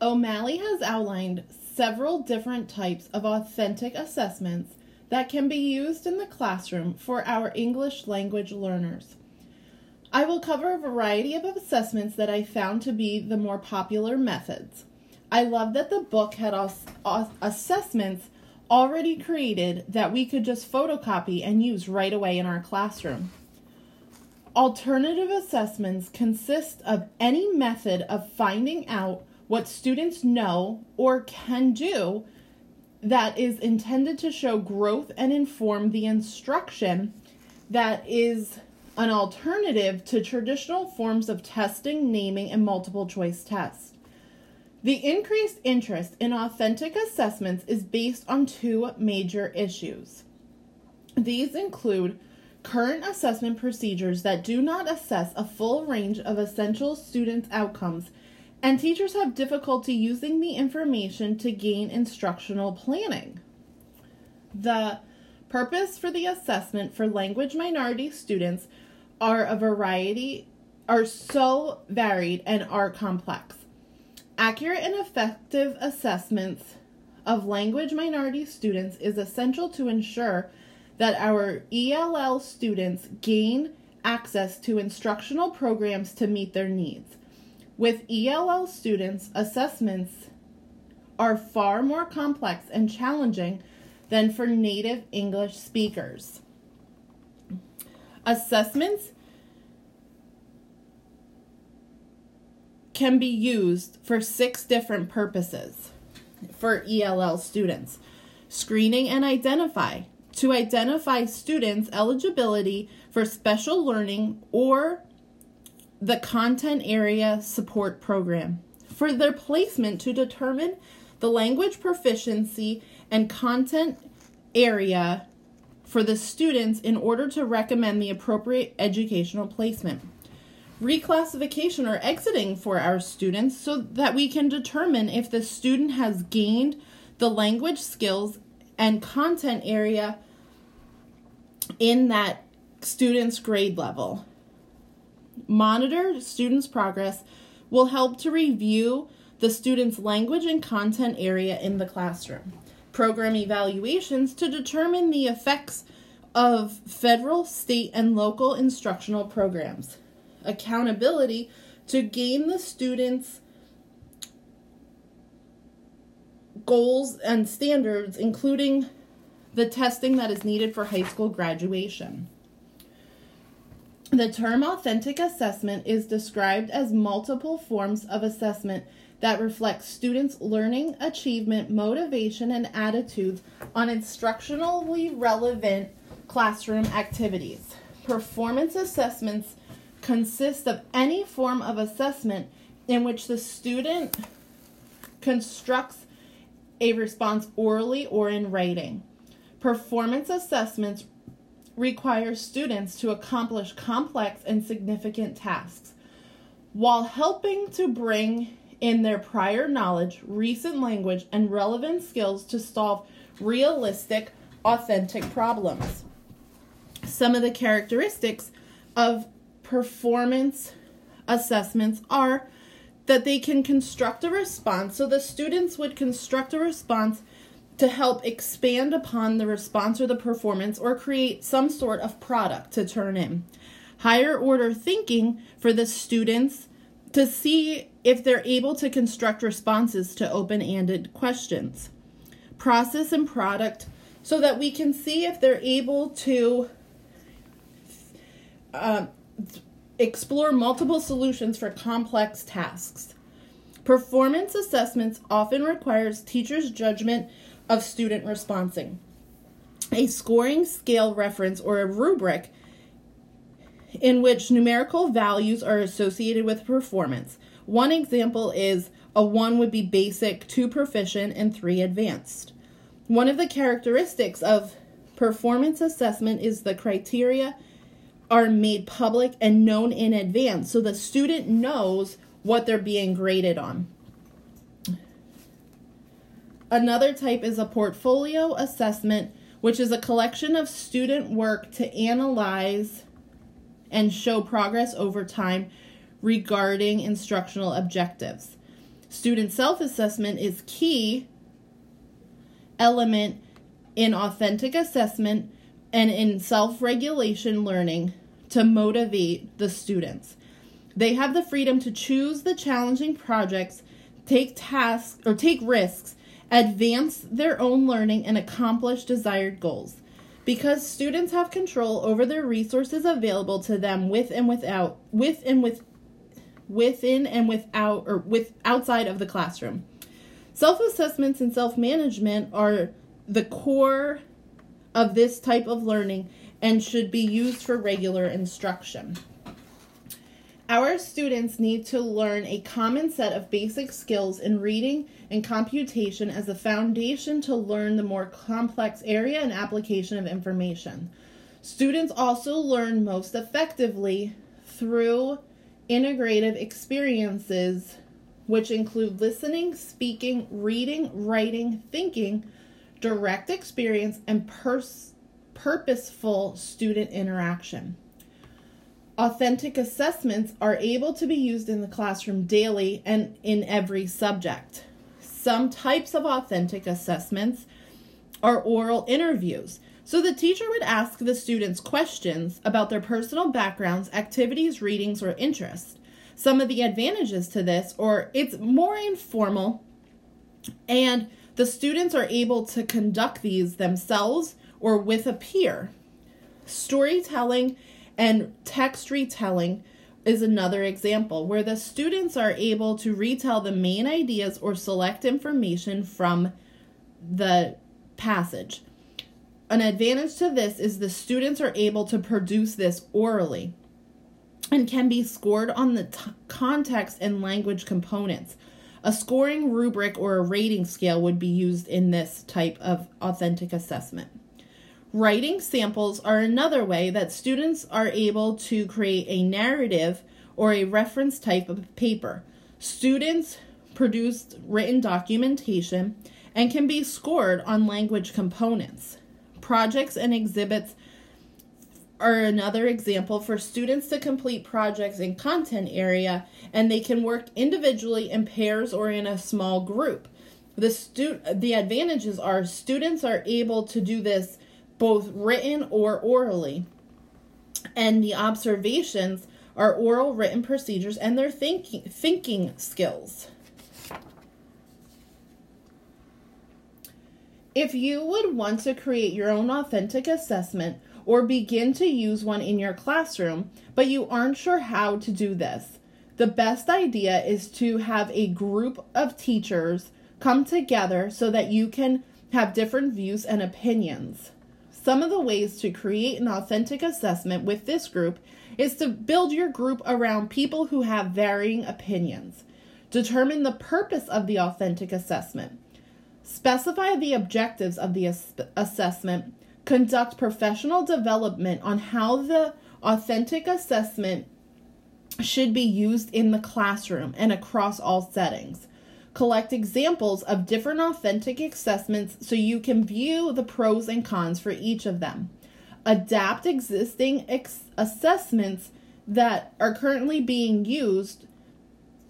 O'Malley has outlined several different types of authentic assessments that can be used in the classroom for our English language learners. I will cover a variety of assessments that I found to be the more popular methods. I love that the book had assessments already created that we could just photocopy and use right away in our classroom. Alternative assessments consist of any method of finding out what students know or can do that is intended to show growth and inform the instruction that is an alternative to traditional forms of testing, naming, and multiple choice tests. The increased interest in authentic assessments is based on two major issues. These include current assessment procedures that do not assess a full range of essential student outcomes, and teachers have difficulty using the information to gain instructional planning. The purpose for the assessment for language minority students are a variety are so varied and are complex. Accurate and effective assessments of language minority students is essential to ensure that our ELL students gain access to instructional programs to meet their needs. With ELL students, assessments are far more complex and challenging than for native English speakers. Assessments can be used for six different purposes for ELL students screening and identify to identify students' eligibility for special learning or the content area support program, for their placement to determine the language proficiency and content area for the students in order to recommend the appropriate educational placement. Reclassification or exiting for our students so that we can determine if the student has gained the language skills and content area in that student's grade level. Monitor students' progress will help to review the student's language and content area in the classroom. Program evaluations to determine the effects of federal, state, and local instructional programs. Accountability to gain the students' goals and standards, including the testing that is needed for high school graduation. The term authentic assessment is described as multiple forms of assessment that reflect students' learning, achievement, motivation, and attitudes on instructionally relevant classroom activities. Performance assessments consist of any form of assessment in which the student constructs a response orally or in writing. Performance assessments require students to accomplish complex and significant tasks while helping to bring in their prior knowledge, recent language, and relevant skills to solve realistic, authentic problems. Some of the characteristics of performance assessments are that they can construct a response. So the students would construct a response to help expand upon the response or the performance or create some sort of product to turn in. Higher order thinking for the students to see if they're able to construct responses to open ended questions. Process and product so that we can see if they're able to uh, explore multiple solutions for complex tasks. Performance assessments often requires teachers' judgment of student responding. A scoring scale reference or a rubric in which numerical values are associated with performance. One example is a 1 would be basic, 2 proficient, and 3 advanced. One of the characteristics of performance assessment is the criteria are made public and known in advance so the student knows what they're being graded on. Another type is a portfolio assessment, which is a collection of student work to analyze and show progress over time regarding instructional objectives. Student self assessment is key element in authentic assessment and in self regulation learning to motivate the students. They have the freedom to choose the challenging projects, take tasks or take risks, advance their own learning, and accomplish desired goals. Because students have control over their resources available to them with and without with and with within and without or with outside of the classroom. Self-assessments and self-management are the core of this type of learning and should be used for regular instruction. Our students need to learn a common set of basic skills in reading and computation as a foundation to learn the more complex area and application of information. Students also learn most effectively through integrative experiences, which include listening, speaking, reading, writing, thinking, direct experience, and pers- purposeful student interaction. Authentic assessments are able to be used in the classroom daily and in every subject. Some types of authentic assessments are oral interviews. So the teacher would ask the students questions about their personal backgrounds, activities, readings, or interests. Some of the advantages to this, or it's more informal, and the students are able to conduct these themselves or with a peer. Storytelling and text retelling is another example where the students are able to retell the main ideas or select information from the passage. An advantage to this is the students are able to produce this orally and can be scored on the t- context and language components. A scoring rubric or a rating scale would be used in this type of authentic assessment. Writing samples are another way that students are able to create a narrative or a reference type of paper. Students produce written documentation and can be scored on language components. Projects and exhibits are another example for students to complete projects in content area and they can work individually in pairs or in a small group. The stu- the advantages are students are able to do this both written or orally. And the observations are oral written procedures and their thinking thinking skills. If you would want to create your own authentic assessment or begin to use one in your classroom, but you aren't sure how to do this, the best idea is to have a group of teachers come together so that you can have different views and opinions. Some of the ways to create an authentic assessment with this group is to build your group around people who have varying opinions. Determine the purpose of the authentic assessment. Specify the objectives of the ass- assessment. Conduct professional development on how the authentic assessment should be used in the classroom and across all settings. Collect examples of different authentic assessments so you can view the pros and cons for each of them. Adapt existing ex- assessments that are currently being used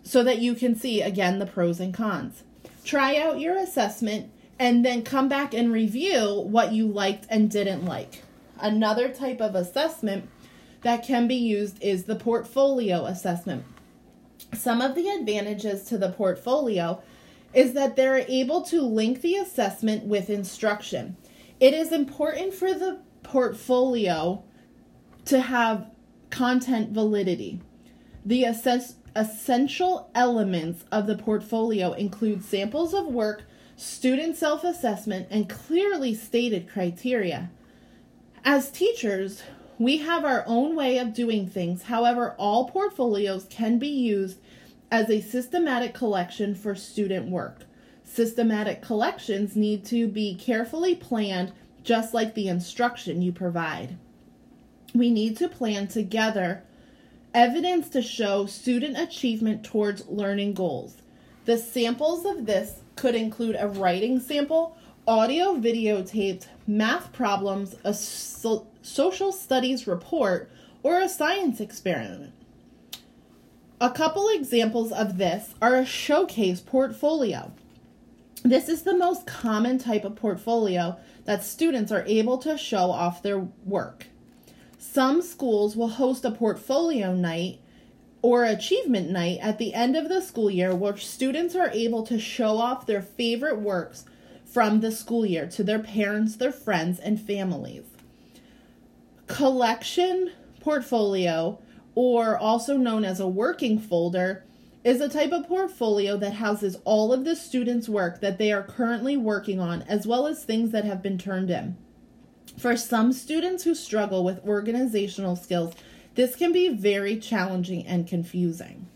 so that you can see again the pros and cons. Try out your assessment and then come back and review what you liked and didn't like. Another type of assessment that can be used is the portfolio assessment. Some of the advantages to the portfolio is that they're able to link the assessment with instruction. It is important for the portfolio to have content validity. The assess- essential elements of the portfolio include samples of work, student self assessment, and clearly stated criteria. As teachers, we have our own way of doing things. However, all portfolios can be used as a systematic collection for student work. Systematic collections need to be carefully planned, just like the instruction you provide. We need to plan together evidence to show student achievement towards learning goals. The samples of this could include a writing sample, audio videotaped, math problems, a so- social studies report, or a science experiment. A couple examples of this are a showcase portfolio. This is the most common type of portfolio that students are able to show off their work. Some schools will host a portfolio night or achievement night at the end of the school year where students are able to show off their favorite works from the school year to their parents, their friends, and families. Collection portfolio, or also known as a working folder, is a type of portfolio that houses all of the students' work that they are currently working on, as well as things that have been turned in. For some students who struggle with organizational skills, this can be very challenging and confusing.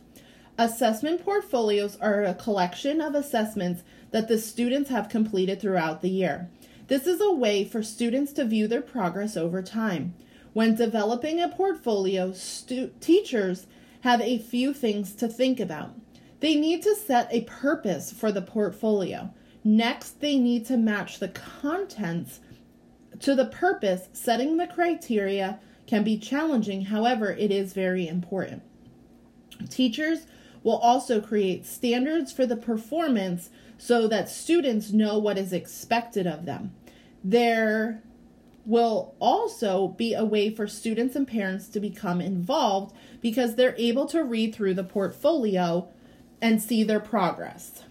Assessment portfolios are a collection of assessments that the students have completed throughout the year. This is a way for students to view their progress over time. When developing a portfolio, stu- teachers have a few things to think about. They need to set a purpose for the portfolio. Next, they need to match the contents to the purpose. Setting the criteria can be challenging, however, it is very important. Teachers will also create standards for the performance so that students know what is expected of them. There will also be a way for students and parents to become involved because they're able to read through the portfolio and see their progress.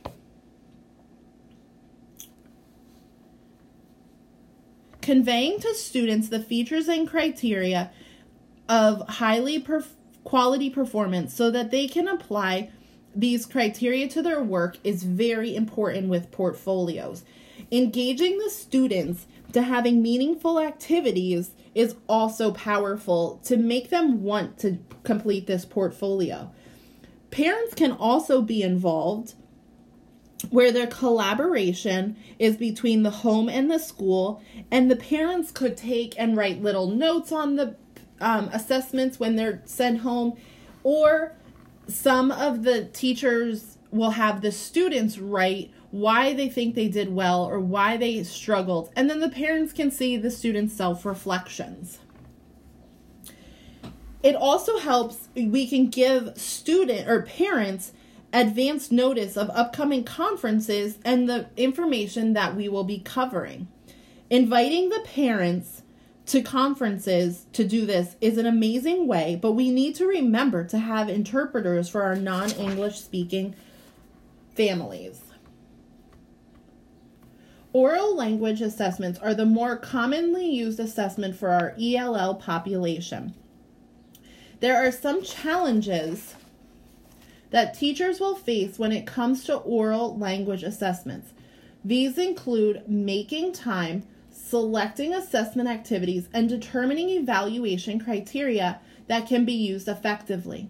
Conveying to students the features and criteria of highly perf- quality performance so that they can apply these criteria to their work is very important with portfolios. Engaging the students to having meaningful activities is also powerful to make them want to complete this portfolio. Parents can also be involved where their collaboration is between the home and the school, and the parents could take and write little notes on the um, assessments when they're sent home, or some of the teachers will have the students write why they think they did well or why they struggled, and then the parents can see the students' self reflections. It also helps, we can give student or parents advance notice of upcoming conferences and the information that we will be covering. Inviting the parents to conferences to do this is an amazing way, but we need to remember to have interpreters for our non English speaking families. Oral language assessments are the more commonly used assessment for our ELL population. There are some challenges that teachers will face when it comes to oral language assessments. These include making time, selecting assessment activities, and determining evaluation criteria that can be used effectively.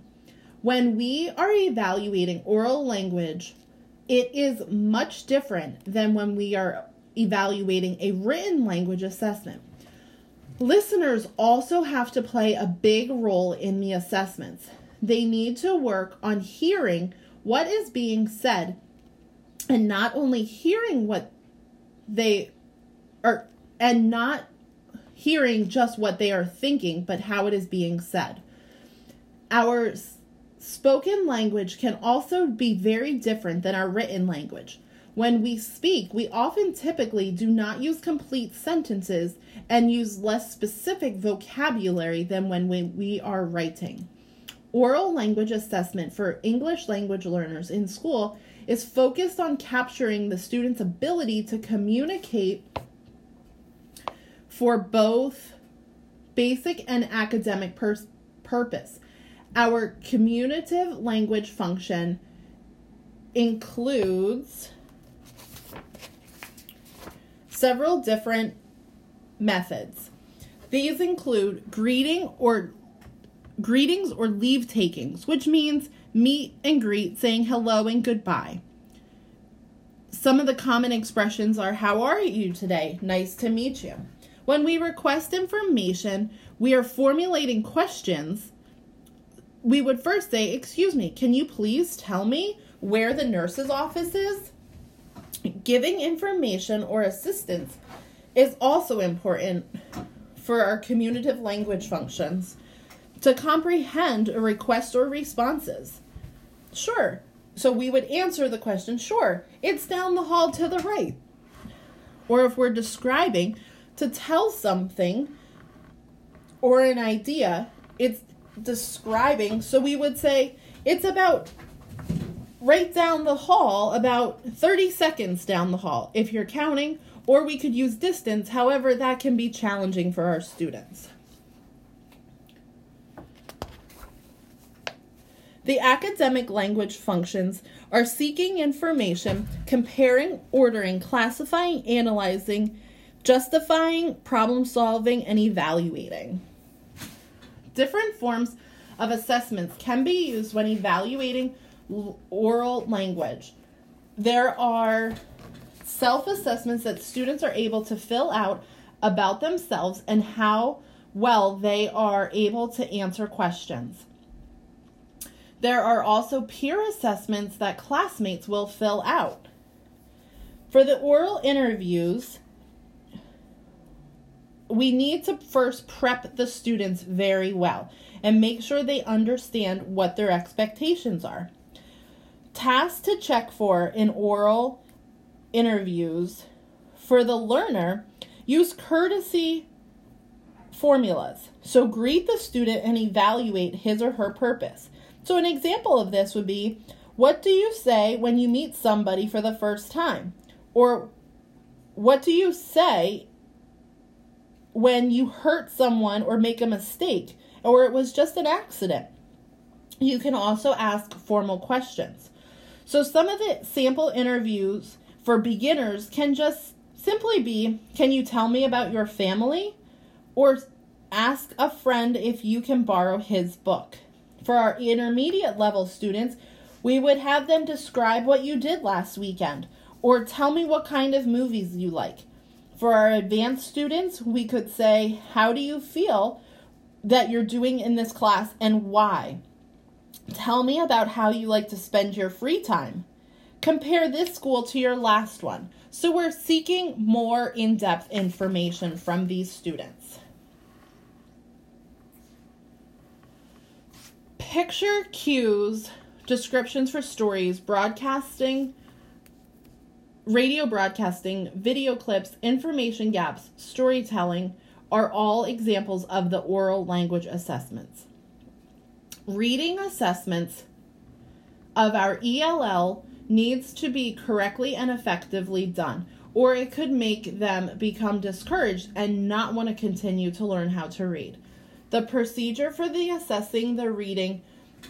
When we are evaluating oral language, it is much different than when we are evaluating a written language assessment. Listeners also have to play a big role in the assessments. They need to work on hearing what is being said and not only hearing what they are and not hearing just what they are thinking, but how it is being said. Our spoken language can also be very different than our written language. When we speak, we often typically do not use complete sentences and use less specific vocabulary than when we, are writing. Oral language assessment for English language learners in school is focused on capturing the student's ability to communicate for both basic and academic pers- purpose. Our communicative language function includes several different methods. These include greeting or greetings or leave takings, which means meet and greet, saying hello and goodbye. Some of the common expressions are How are you today? Nice to meet you. When we request information, we are formulating questions we would first say, Excuse me, can you please tell me where the nurse's office is? Giving information or assistance is also important for our communicative language functions to comprehend a request or responses. Sure. So we would answer the question, sure, it's down the hall to the right. Or if we're describing to tell something or an idea, it's describing. So we would say, it's about right down the hall, about 30 seconds down the hall, if you're counting, or we could use distance. However, that can be challenging for our students. The academic language functions are seeking information, comparing, ordering, classifying, analyzing, justifying, problem solving, and evaluating. Different forms of assessments can be used when evaluating oral language. There are self assessments that students are able to fill out about themselves and how well they are able to answer questions. There are also peer assessments that classmates will fill out. For the oral interviews, we need to first prep the students very well and make sure they understand what their expectations are. Tasks to check for in oral interviews for the learner use courtesy formulas. So greet the student and evaluate his or her purpose. So, an example of this would be what do you say when you meet somebody for the first time? Or what do you say when you hurt someone or make a mistake? Or it was just an accident? You can also ask formal questions. So, some of the sample interviews for beginners can just simply be Can you tell me about your family? Or ask a friend if you can borrow his book. For our intermediate level students, we would have them describe what you did last weekend or tell me what kind of movies you like. For our advanced students, we could say, How do you feel that you're doing in this class and why? Tell me about how you like to spend your free time. Compare this school to your last one. So we're seeking more in depth information from these students. Picture cues, descriptions for stories, broadcasting, radio broadcasting, video clips, information gaps, storytelling are all examples of the oral language assessments. Reading assessments of our ELL needs to be correctly and effectively done, or it could make them become discouraged and not want to continue to learn how to read. The procedure for the assessing the reading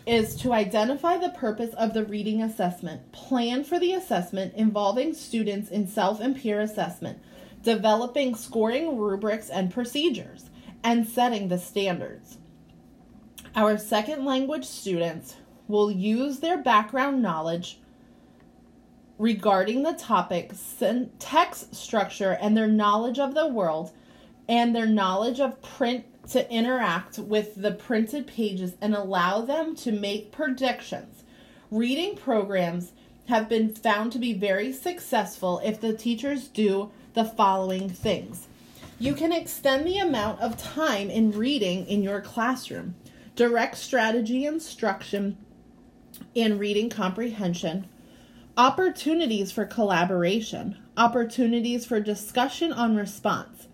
is to identify the purpose of the reading assessment, plan for the assessment involving students in self and peer assessment, developing scoring rubrics and procedures, and setting the standards. Our second language students will use their background knowledge regarding the topic, text structure, and their knowledge of the world and their knowledge of print to interact with the printed pages and allow them to make predictions. Reading programs have been found to be very successful if the teachers do the following things. You can extend the amount of time in reading in your classroom, direct strategy instruction in reading comprehension, opportunities for collaboration, opportunities for discussion on response,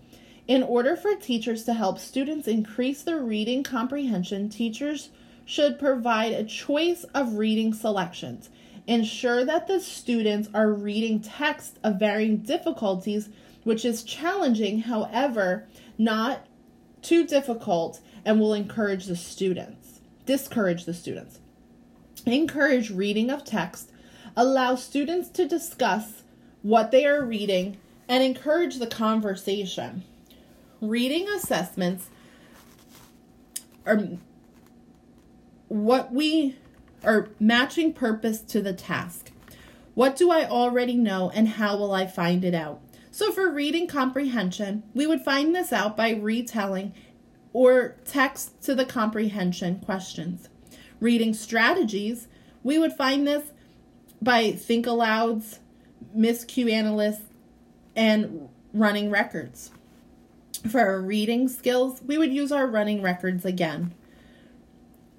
in order for teachers to help students increase their reading comprehension, teachers should provide a choice of reading selections. Ensure that the students are reading text of varying difficulties, which is challenging, however, not too difficult, and will encourage the students. Discourage the students. Encourage reading of text. Allow students to discuss what they are reading and encourage the conversation reading assessments are what we are matching purpose to the task. What do I already know and how will I find it out? So, for reading comprehension, we would find this out by retelling or text to the comprehension questions. Reading strategies, we would find this by think alouds, miscue analysis, and running records. For our reading skills, we would use our running records again.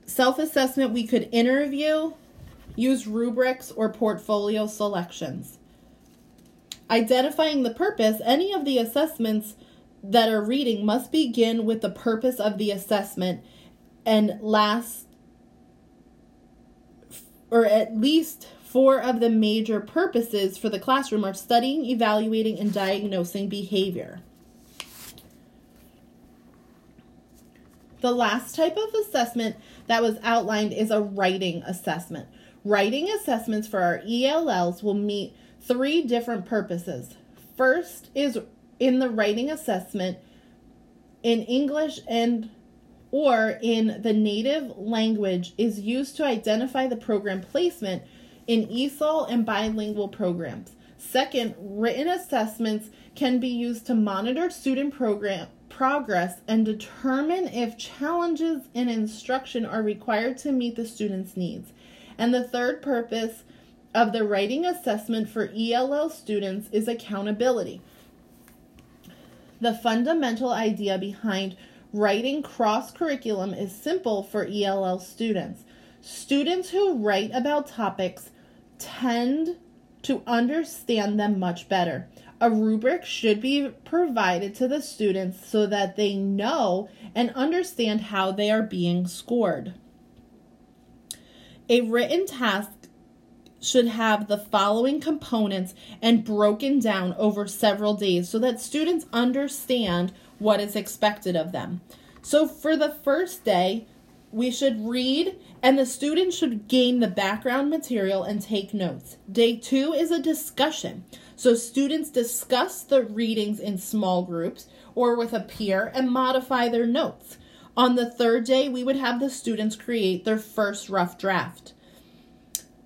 Self assessment, we could interview use rubrics or portfolio selections. Identifying the purpose, any of the assessments that are reading must begin with the purpose of the assessment and last, or at least four of the major purposes for the classroom are studying, evaluating, and diagnosing behavior. The last type of assessment that was outlined is a writing assessment. Writing assessments for our ELLs will meet three different purposes. First is in the writing assessment in English and or in the native language is used to identify the program placement in ESOL and bilingual programs. Second, written assessments can be used to monitor student program progress and determine if challenges in instruction are required to meet the student's needs. And the third purpose of the writing assessment for ELL students is accountability. The fundamental idea behind writing cross curriculum is simple for ELL students. Students who write about topics tend to understand them much better. A rubric should be provided to the students so that they know and understand how they are being scored. A written task should have the following components and broken down over several days so that students understand what is expected of them. So, for the first day, we should read and the students should gain the background material and take notes. Day two is a discussion. So, students discuss the readings in small groups or with a peer and modify their notes. On the third day, we would have the students create their first rough draft.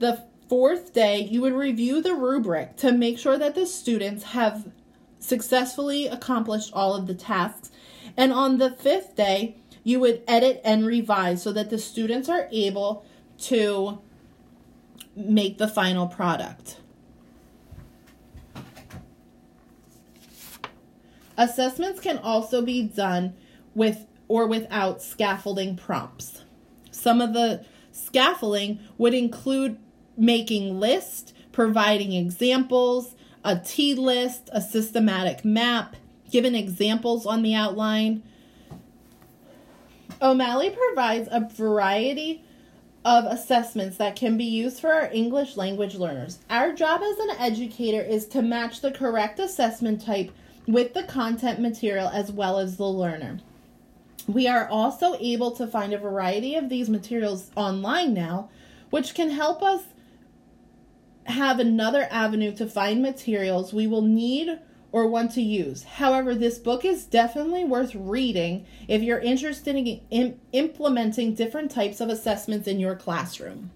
The fourth day, you would review the rubric to make sure that the students have successfully accomplished all of the tasks. And on the fifth day, you would edit and revise so that the students are able to make the final product. Assessments can also be done with or without scaffolding prompts. Some of the scaffolding would include making lists, providing examples, a T list, a systematic map, given examples on the outline. O'Malley provides a variety of assessments that can be used for our English language learners. Our job as an educator is to match the correct assessment type with the content material as well as the learner. We are also able to find a variety of these materials online now, which can help us have another avenue to find materials we will need or want to use. However, this book is definitely worth reading if you're interested in, in implementing different types of assessments in your classroom.